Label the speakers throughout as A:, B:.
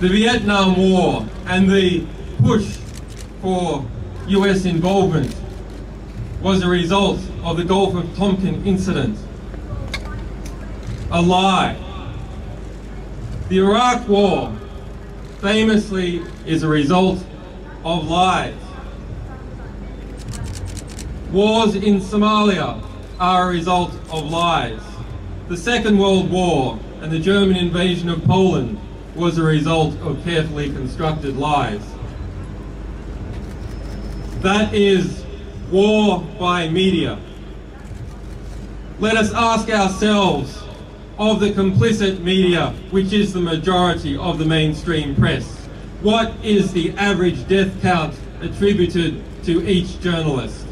A: The Vietnam War and the push for US involvement was a result of the Gulf of Tonkin incident. A lie. The Iraq War famously is a result of lies. Wars in Somalia are a result of lies. The Second World War and the German invasion of Poland was a result of carefully constructed lies. That is war by media. Let us ask ourselves of the complicit media, which is the majority of the mainstream press, what is the average death count attributed to each journalist?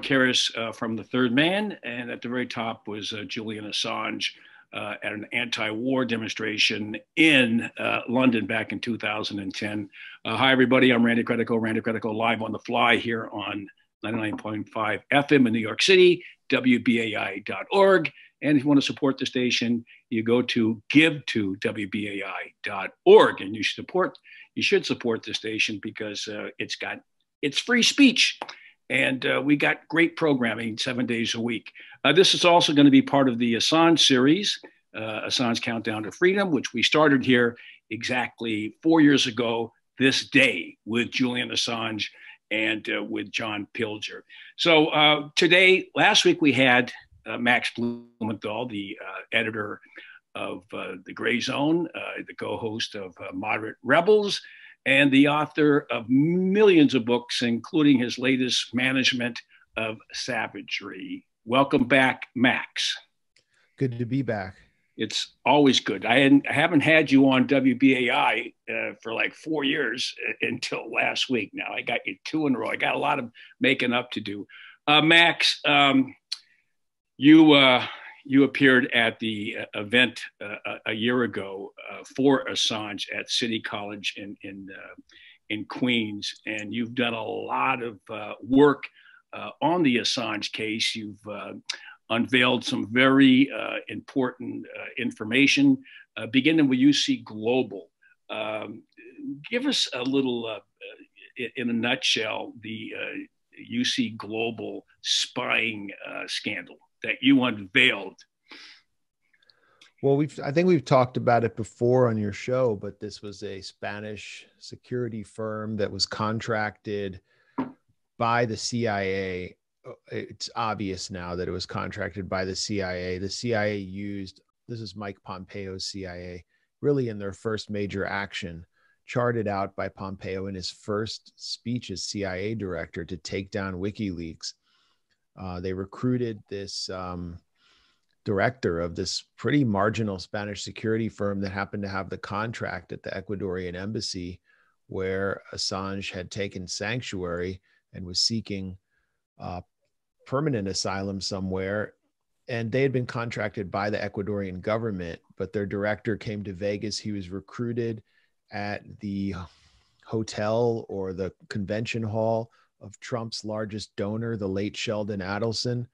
B: Karas uh, from The Third Man, and at the very top was uh, Julian Assange uh, at an anti war demonstration in uh, London back in 2010. Uh, hi, everybody. I'm Randy Credico, Randy Credico live on the fly here on 99.5 FM in New York City, WBAI.org. And if you want to support the station, you go to give to WBAI.org and you should support you should support the station because uh, it's got it's free speech and uh, we got great programming seven days a week. Uh, this is also going to be part of the Assange series, uh, Assange Countdown to Freedom, which we started here exactly four years ago this day with Julian Assange and uh, with John Pilger. So uh, today, last week we had uh, Max Blumenthal, the editor of The Gray Zone, the co-host of Moderate Rebels, and the author of millions of books, including his latest, Management of Savagery. Welcome back, Max.
C: Good to be back.
B: It's always good. I, I haven't had you on WBAI uh, for like four years uh, until last week. Now I got you two in a row. I got a lot of making up to do. Uh, Max, um, you uh, you appeared at the uh, event uh, a year ago uh, for Assange at City College in in uh, in Queens, and you've done a lot of uh, work uh, on the Assange case. You've unveiled some very important information, beginning with UC Global. Um, give us a little, in a nutshell, the UC Global spying scandal that you unveiled?
C: Well, we've I think we've talked about it before on your show, but this was a Spanish security firm that was contracted by the CIA. Uh, it's obvious now that it was contracted by the CIA. The CIA used this is Mike Pompeo's CIA, really in their first major action, charted out by Pompeo in his first speech as CIA director to take down WikiLeaks uh, they recruited this um, director of this pretty marginal Spanish security firm that happened to have the contract at the Ecuadorian embassy where Assange had taken sanctuary and was seeking uh, permanent asylum somewhere. And they had been contracted by the Ecuadorian government, but their director came to Vegas. He was recruited at the hotel or the convention hall of Trump's largest donor, the late Sheldon Adelson,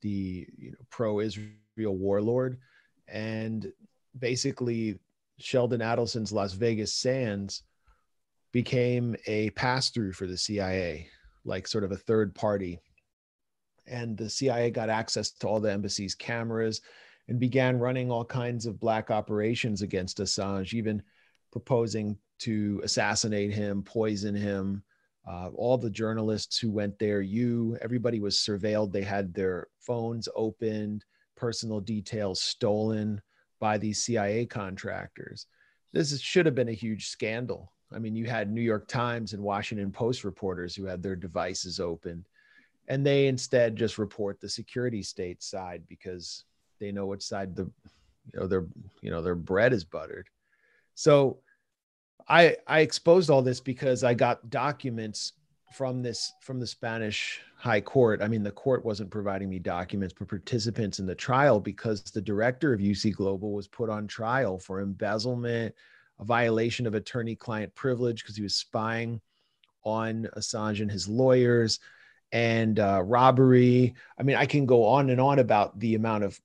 C: the you know, pro-Israel warlord, and basically Sheldon Adelson's Las Vegas Sands became a pass-through for the CIA, like sort of a third party. And the CIA got access to all the embassy's cameras and began running all kinds of black operations against Assange, even proposing to assassinate him, poison him, uh, all the journalists who went there, you, everybody was surveilled. They had their phones opened, personal details stolen by these CIA contractors. This is, should have been a huge scandal. I mean, you had New York Times and Washington Post reporters who had their devices opened, and they instead just report the security state side because they know which side the you know their you know their bread is buttered. So I I exposed all this because I got documents from this from the Spanish High Court. I mean, the court wasn't providing me documents, but participants in the trial because the director of UC Global was put on trial for embezzlement, a violation of attorney-client privilege because he was spying on Assange and his lawyers, and uh, robbery. I mean, I can go on and on about the amount of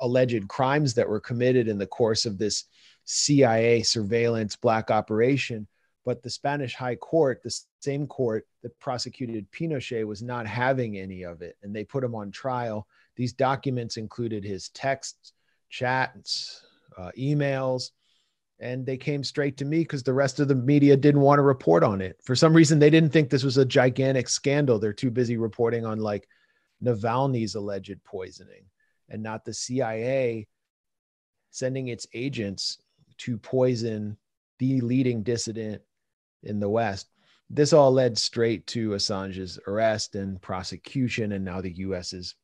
C: alleged crimes that were committed in the course of this CIA surveillance black operation. But the Spanish High Court, the same court that prosecuted Pinochet, was not having any of it. And they put him on trial. These documents included his texts, chats, uh, emails, and they came straight to me because the rest of the media didn't want to report on it. For some reason, they didn't think this was a gigantic scandal. They're too busy reporting on like Navalny's alleged poisoning and not the CIA sending its agents to poison the leading dissident in the West. This all led straight to Assange's arrest and prosecution, and now the US is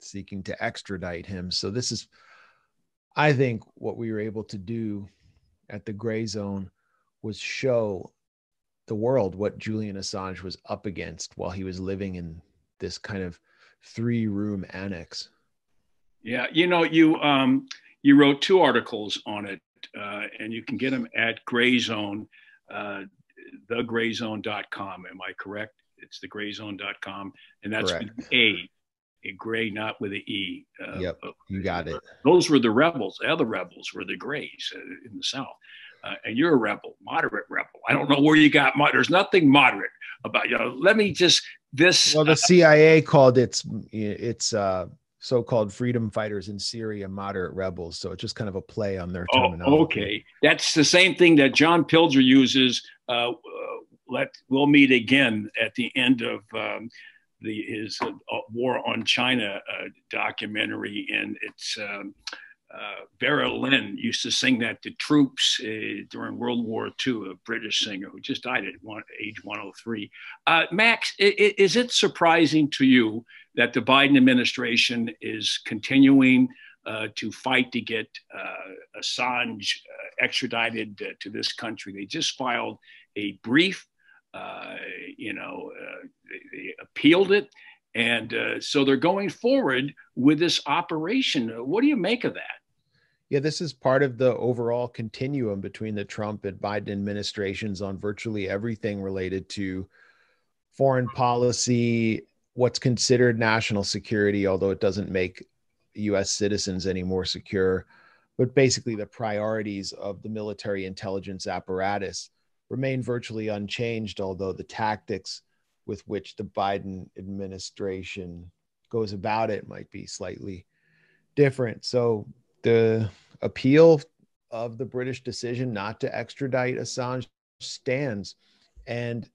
C: seeking to extradite him. So, this is, I think, what we were able to do at the gray zone was show the world what Julian Assange was up against while he was living in this kind of three room annex.
B: Yeah, you know, you um, you wrote two articles on it, uh, and you can get them at Grayzone, uh, thegrayzone.com. Am I correct? It's thegrayzone.com, and that's A, a gray, not with an E.
C: Uh, yep, you got it.
B: Those were the rebels. The other rebels were the Grays uh, in the South. Uh, and you're a rebel, moderate rebel. I don't know where you got. There's nothing moderate about you. Know, let me just this.
C: Well, the uh, CIA called its its uh, so-called freedom fighters in Syria moderate rebels. So it's just kind of a play on their oh, terminology.
B: Oh, okay, that's the same thing that John Pilger uses. Uh, uh, let we'll meet again at the end of um, the his uh, War on China uh, documentary, and it's. Um, uh, Vera Lynn used to sing that to troops uh, during World War II, a British singer who just died at one, age 103. Uh, Max, is it surprising to you that the Biden administration is continuing uh, to fight to get uh, Assange uh, extradited to this country? They just filed a brief, you know, they, they appealed it. And uh, so they're going forward with this operation. What do you make of that?
C: Yeah, this is part of the overall continuum between the Trump and Biden administrations on virtually everything related to foreign policy, what's considered national security, although it doesn't make US citizens any more secure. But basically, the priorities of the military intelligence apparatus remain virtually unchanged, although the tactics with which the Biden administration goes about it might be slightly different. So the appeal of the British decision not to extradite Assange stands. And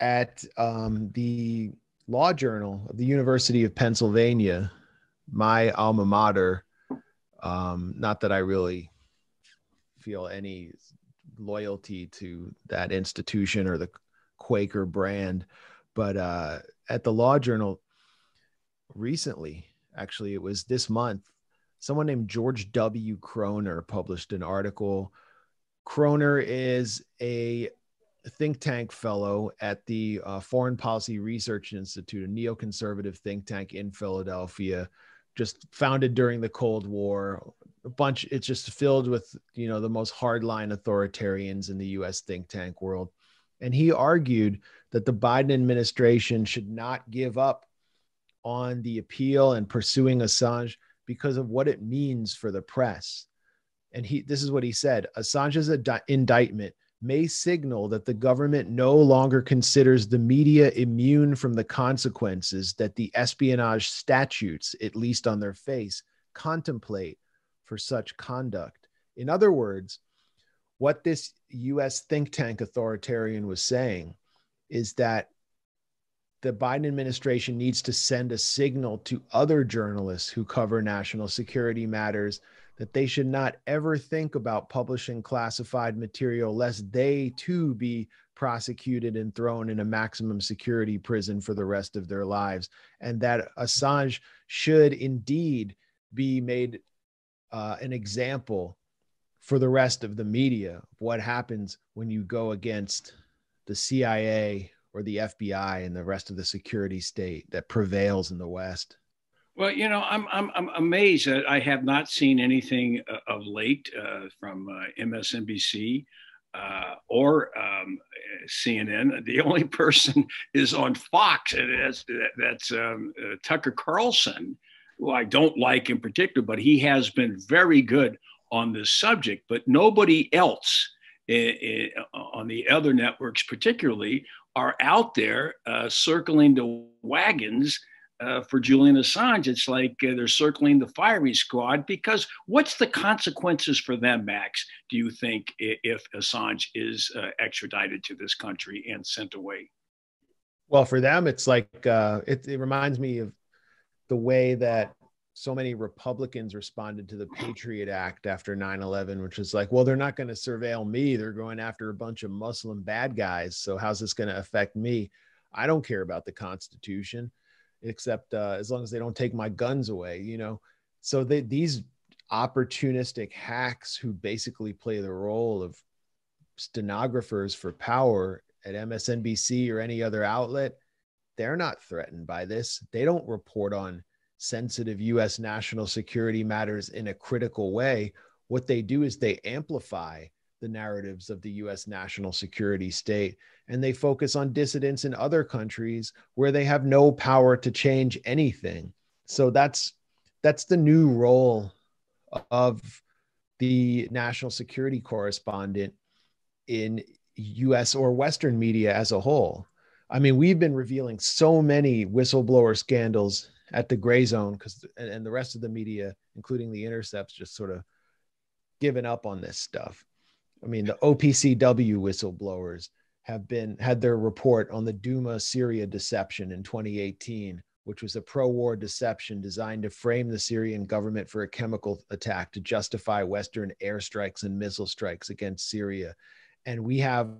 C: at um, the Law Journal of the University of Pennsylvania, my alma mater, um, not that I really feel any loyalty to that institution or the Quaker brand. But uh, at the Law Journal recently, actually, it was this month, someone named George W. Croner published an article. Croner is a think tank fellow at the uh, Foreign Policy Research Institute, a neoconservative think tank in Philadelphia, just founded during the Cold War. A bunch, it's just filled with you know the most hardline authoritarians in the U.S. think tank world. And he argued that the Biden administration should not give up on the appeal and pursuing Assange because of what it means for the press. And he this is what he said, Assange's ad- indictment may signal that the government no longer considers the media immune from the consequences that the espionage statutes, at least on their face, contemplate for such conduct. In other words, what this US think tank authoritarian was saying is that the Biden administration needs to send a signal to other journalists who cover national security matters that they should not ever think about publishing classified material lest they too be prosecuted and thrown in a maximum security prison for the rest of their lives and that Assange should indeed be made uh, an example for the rest of the media of what happens when you go against the CIA or the FBI and the rest of the security state that prevails in the West?
B: Well, you know, I'm I'm I'm amazed that I have not seen anything uh, of late uh, from uh, MSNBC uh, or um, CNN. The only person is on Fox, and that's that's um, uh, Tucker Carlson, who I don't like in particular, but he has been very good on this subject. But nobody else on the other networks, particularly, are out there uh, circling the wagons uh, for Julian Assange. It's like uh, they're circling the firing squad because what's the consequences for them, Max, do you think, if Assange is uh, extradited to this country and sent away?
C: Well, for them, it's like uh, it, it reminds me of the way that so many Republicans responded to the Patriot Act after 9 11, which is like, well, they're not going to surveil me. They're going after a bunch of Muslim bad guys. So, how's this going to affect me? I don't care about the Constitution, except uh, as long as they don't take my guns away, you know? So, they, these opportunistic hacks who basically play the role of stenographers for power at MSNBC or any other outlet, they're not threatened by this. They don't report on sensitive US national security matters in a critical way, what they do is they amplify the narratives of the US national security state and they focus on dissidents in other countries where they have no power to change anything. So that's that's the new role of the national security correspondent in US or Western media as a whole. I mean, we've been revealing so many whistleblower scandals at the gray zone because and, and the rest of the media, including the intercepts, just sort of given up on this stuff. I mean, the OPCW whistleblowers have been had their report on the Duma Syria deception in 2018, which was a pro-war deception designed to frame the Syrian government for a chemical attack to justify Western airstrikes and missile strikes against Syria. And we have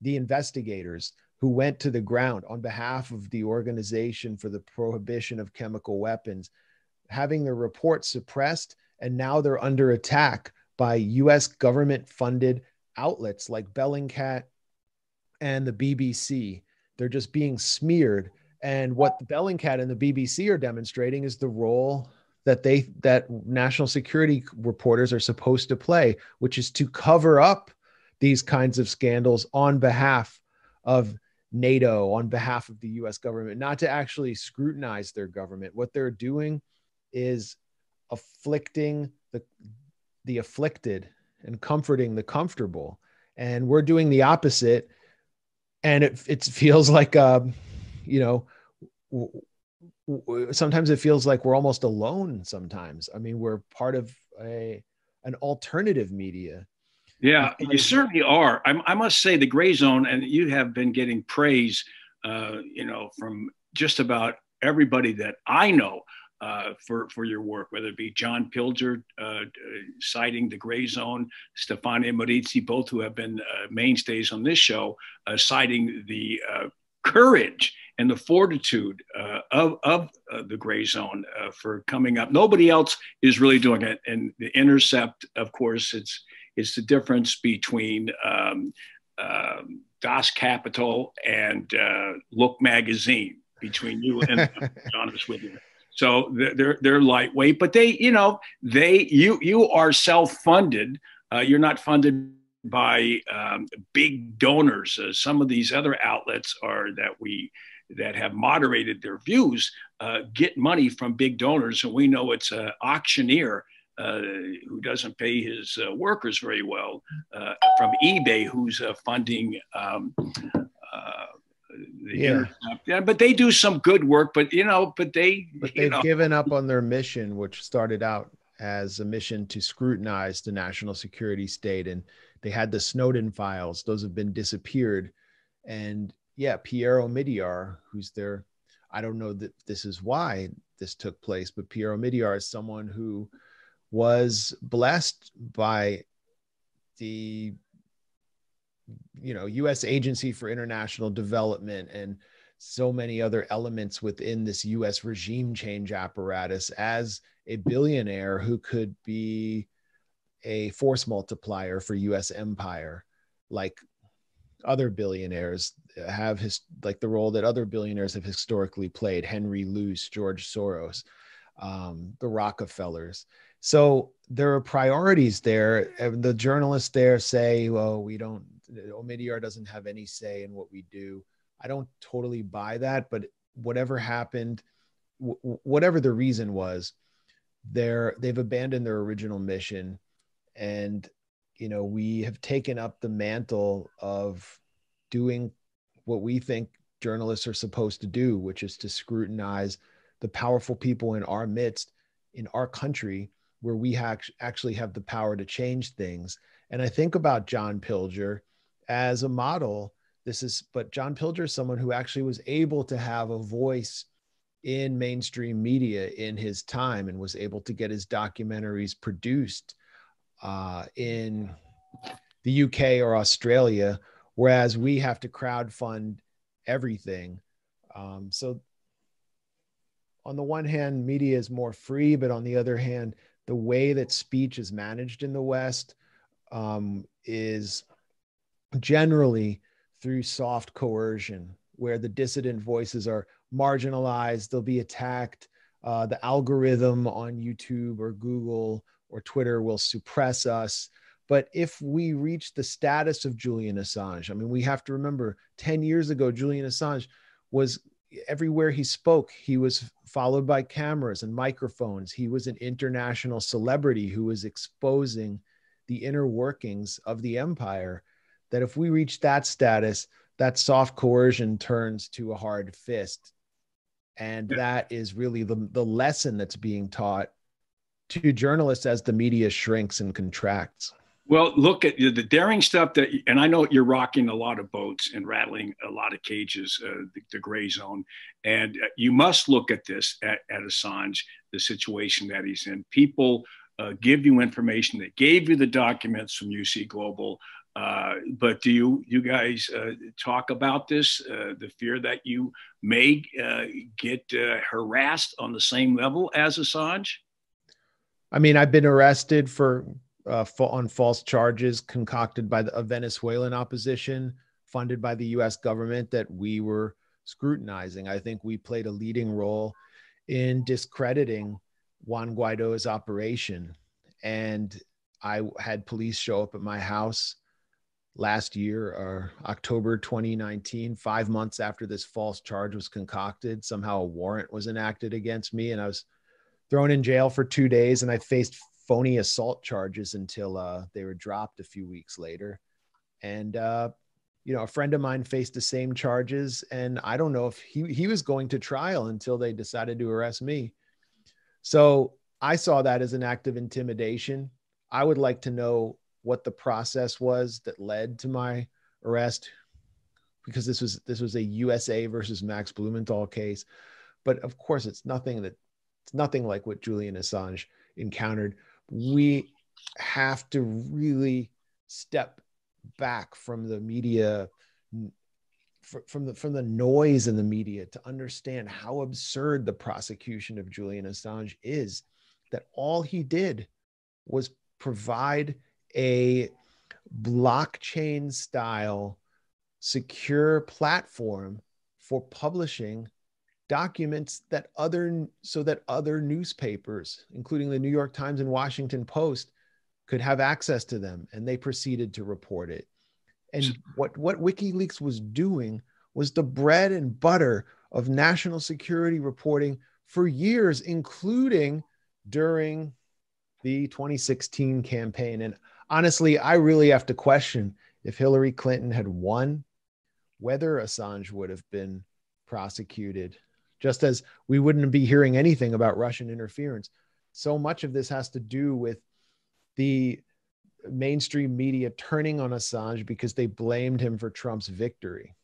C: the investigators who went to the ground on behalf of the Organization for the Prohibition of Chemical Weapons, having their report suppressed, and now they're under attack by US government funded outlets like Bellingcat and the BBC. They're just being smeared. And what the Bellingcat and the BBC are demonstrating is the role that they that national security reporters are supposed to play, which is to cover up these kinds of scandals on behalf of NATO on behalf of the US government, not to actually scrutinize their government. What they're doing is afflicting the, the afflicted and comforting the comfortable. And we're doing the opposite. And it, it feels like, um, you know, w- w- sometimes it feels like we're almost alone sometimes. I mean, we're part of a, an alternative media
B: yeah, you certainly are. I, I, must say, the gray zone, and you have been getting praise, uh, you know, from just about everybody that I know uh, for for your work, whether it be John Pilger uh, citing the gray zone, Stefania Maurizi, both who have been uh, mainstays on this show, uh, citing the uh, courage and the fortitude uh, of, of uh, the gray zone uh, for coming up. Nobody else is really doing it. And the intercept, of course, it's it's the difference between um, um Das Kapital and uh, Look Magazine between you and John with you. So they're they're lightweight, but they you know they you you are self funded. Uh, you're not funded by um, big donors. Uh, some of these other outlets are that we that have moderated their views uh, get money from big donors, and we know it's an auctioneer uh, who doesn't pay his uh, workers very well uh, from eBay, who's uh, funding. Um, uh, yeah. yeah, but they do some good work. But you know, but they
C: but they've know. given up on their mission, which started out as a mission to scrutinize the national security state, and they had the Snowden files; those have been disappeared. And yeah, Pierre Omidyar, who's their, I don't know that this is why this took place, but Pierre Omidyar is someone who was blessed by the you know US Agency for International Development and so many other elements within this US regime change apparatus as a billionaire who could be a force multiplier for US empire like other billionaires have his like the role that other billionaires have historically played henry luce george soros um, the rockefellers. So there are priorities there the journalists there say well we don't omidyar doesn't have any say in what we do. I don't totally buy that but whatever happened w- whatever the reason was they're they've abandoned their original mission. And you know we have taken up the mantle of doing what we think journalists are supposed to do which is to scrutinize the powerful people in our midst in our country where we ha- actually have the power to change things. And i think about john pilger as a model this is but john pilger is someone who actually was able to have a voice in mainstream media in his time and was able to get his documentaries produced uh, in the UK or Australia, whereas we have to crowd fund everything. Um, so, on the one hand, media is more free, but on the other hand, the way that speech is managed in the West um, is generally through soft coercion, where the dissident voices are marginalized, they'll be attacked. Uh, the algorithm on YouTube or Google or Twitter will suppress us. But if we reach the status of Julian Assange, I mean, we have to remember 10 years ago, Julian Assange was everywhere he spoke, he was followed by cameras and microphones. He was an international celebrity who was exposing the inner workings of the empire. That if we reach that status, that soft coercion turns to a hard fist. And that is really the, the lesson that's being taught to journalists as the media shrinks and contracts?
B: Well, look at the daring stuff that, and I know you're rocking a lot of boats and rattling a lot of cages, uh, the, the, gray zone. And uh, you must look at this at, at, Assange, the situation that he's in. People uh, give you information. They gave you the documents from UC Global. Uh, but do you you guys uh, talk about this? Uh, the fear that you may get harassed on the same level as Assange?
C: I mean, I've been arrested for uh, on false charges concocted by the Venezuelan opposition, funded by the U.S. government that we were scrutinizing. I think we played a leading role in discrediting Juan Guaido's operation, and I had police show up at my house last year or October 2019, five months after this false charge was concocted. Somehow a warrant was enacted against me, and I was thrown in jail for two days, and I faced phony assault charges until uh, they were dropped a few weeks later. And uh, you know, a friend of mine faced the same charges, and I don't know if he he was going to trial until they decided to arrest me. So I saw that as an act of intimidation. I would like to know what the process was that led to my arrest, because this was this was a USA versus Max Blumenthal case. But of course, it's nothing that it's nothing like what Julian Assange encountered. We have to really step back from the media from the from the noise in the media to understand how absurd the prosecution of Julian Assange is that all he did was provide a blockchain style secure platform for publishing documents that other so that other newspapers including the new york times and washington post could have access to them and they proceeded to report it. And what what wikileaks was doing was the bread and butter of national security reporting for years including during the 2016 campaign. And honestly i really have to question if hillary clinton had won whether assange would have been prosecuted just as we wouldn't be hearing anything about Russian interference. So much of this has to do with the mainstream media turning on Assange because they blamed him for Trump's victory.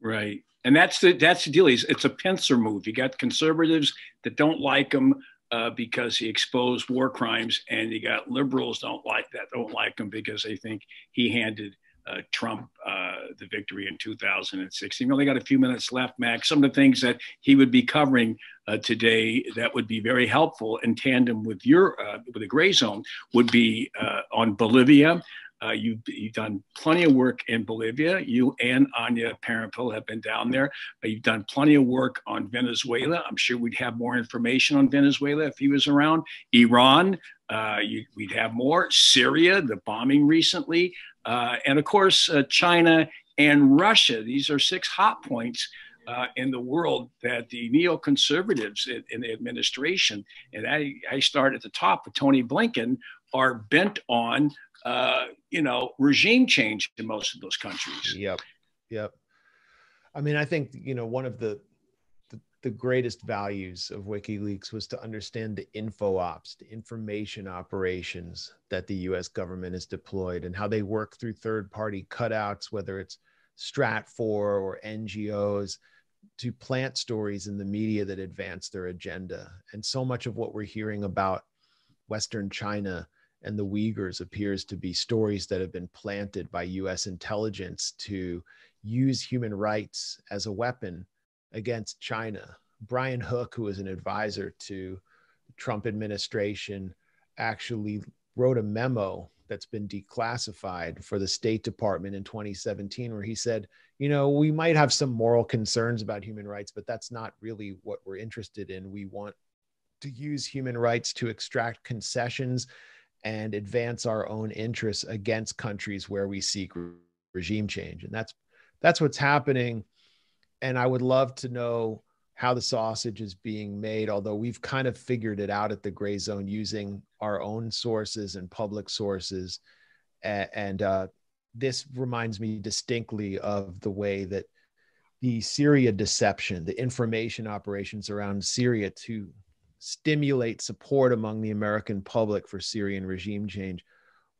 B: Right. And that's the that's the deal. He's, it's a pincer move. You got conservatives that don't like him uh, because he exposed war crimes, and you got liberals don't like that, don't like him because they think he handed uh, Trump uh, the victory in 2016. We only got a few minutes left, Max. Some of the things that he would be covering uh, today that would be very helpful in tandem with your uh, with the gray zone would be uh, on Bolivia. Uh, you've, you've, done plenty of work in Bolivia. You and Anya Parampil have been down there. Uh, you've done plenty of work on Venezuela. I'm sure we'd have more information on Venezuela if he was around. Iran, uh, you, we'd have more. Syria, the bombing recently. Uh, and of course, uh, China and Russia. These are six hot points uh, in the world that the neoconservatives in, in the administration, and I, I start at the top with Tony Blinken, are bent on, uh, you know, regime change in most of those countries.
C: Yep, yep. I mean, I think you know one of the the greatest values of WikiLeaks was to understand the info ops, the information operations that the US government has deployed and how they work through third party cutouts, whether it's Stratfor or NGOs, to plant stories in the media that advance their agenda. And so much of what we're hearing about Western China and the Uyghurs appears to be stories that have been planted by US intelligence to use human rights as a weapon against China. Brian Hook, who was an advisor to the Trump administration, actually wrote a memo that's been declassified for the State Department in 2017, where he said, you know, we might have some moral concerns about human rights, but that's not really what we're interested in. We want to use human rights to extract concessions and advance our own interests against countries where we seek regime change. And that's that's what's happening and I would love to know how the sausage is being made, although we've kind of figured it out at the gray zone using our own sources and public sources. And, uh, this reminds me distinctly of the way that the Syria deception, the information operations around Syria to stimulate support among the American public for Syrian regime change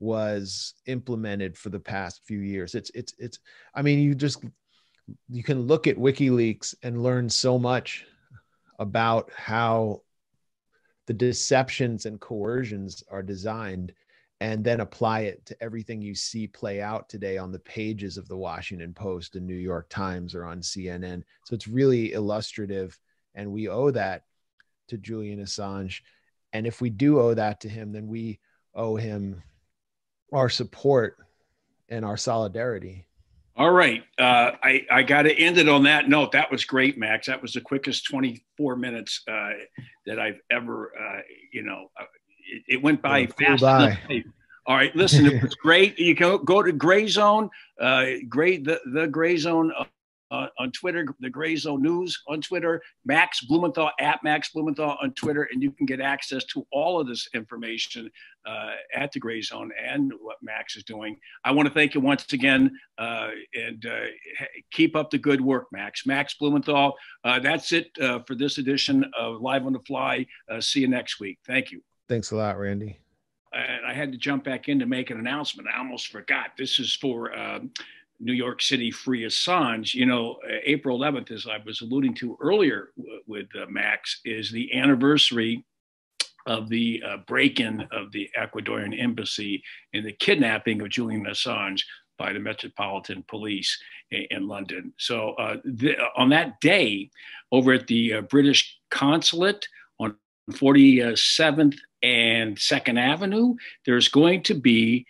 C: was implemented for the past few years. It's it's it's I mean you just you can look at WikiLeaks and learn so much about how the deceptions and coercions are designed and then apply it to everything you see play out today on the pages of the Washington Post and New York Times or on CNN. So it's really illustrative. And we owe that to Julian Assange. And if we do owe that to him, then we owe him our support and our solidarity.
B: All right. Uh, I, I got to end it on that note. That was great, Max. That was the quickest 24 minutes uh, that I've ever, uh, you know, uh, it, it, went by fast. By. All right. Listen, it was great. You can go to Gray Zone, uh, Gray, the, the Gray Zone uh, on Twitter, the Gray Zone News on Twitter, Max Blumenthal at Max Blumenthal on Twitter, and you can get access to all of this information uh, at the Gray Zone and what Max is doing. I want to thank you once again uh, and uh, keep up the good work, Max. Max Blumenthal, uh, that's it uh, for this edition of Live on the Fly. see you next week. Thank you.
C: Thanks a lot, Randy.
B: And I had to jump back in to make an announcement. I almost forgot. This is for um, New York City Free Assange, you know, April 11th, as I was alluding to earlier w- with uh, Max, is the anniversary of the uh, break in of the Ecuadorian embassy and the kidnapping of Julian Assange by the Metropolitan Police in, in London. So, uh, the, on that day, over at the uh, British consulate on 47th and 2nd Avenue, there's going to be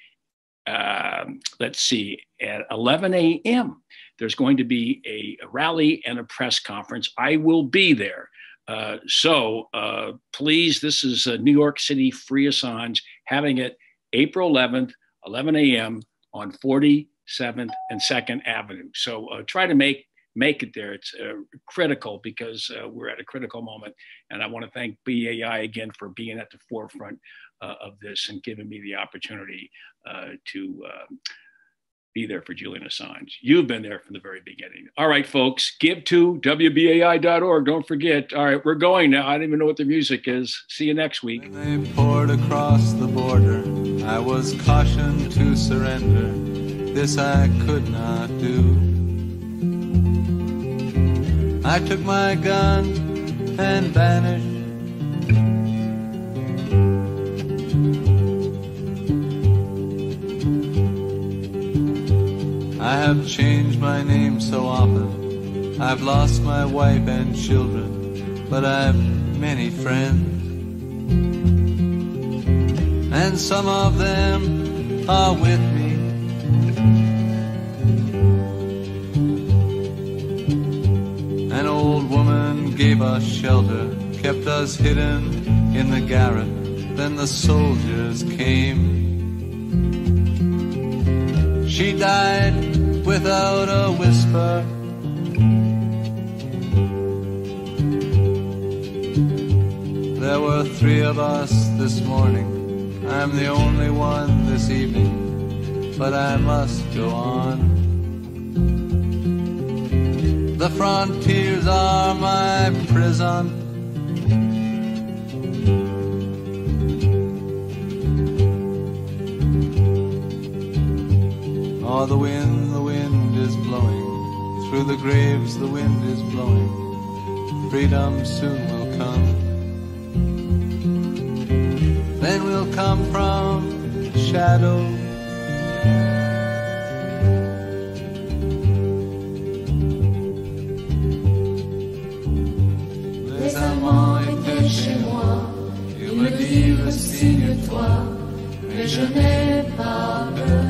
B: um, let's see, at 11 a.m., there's going to be a, rally and a press conference. I will be there. Uh, so uh, please, this is New York City Free Assange having it April 11th, 11 a.m. on 47th and 2nd Avenue. So uh, try to make make it there. It's uh, critical because uh, we're at a critical moment. And I want to thank BAI again for being at the forefront uh, of this and giving me the opportunity uh, to um, be there for Julian Assange. You've been there from the very beginning. All right, folks, give to WBAI.org. Don't forget. All right, we're going now. I don't even know what the music is. See you next week.
D: When they poured across the border. I was cautioned to surrender. This I could not do. I took my gun and vanished I have changed my name so often. I've lost my wife and children, but I've many friends. And some of them are with me. Kept us hidden in the garret. Then the soldiers came. She died without a whisper. There were three of us this morning. I'm the only one this evening, but I must go on. The frontiers are my prison. The wind, the wind is blowing. Through the graves, the wind is blowing. Freedom soon will come. Then we'll come from shadow.
E: Les amants étaient chez moi, ils me dirent signe-toi, mais je n'ai pas peur.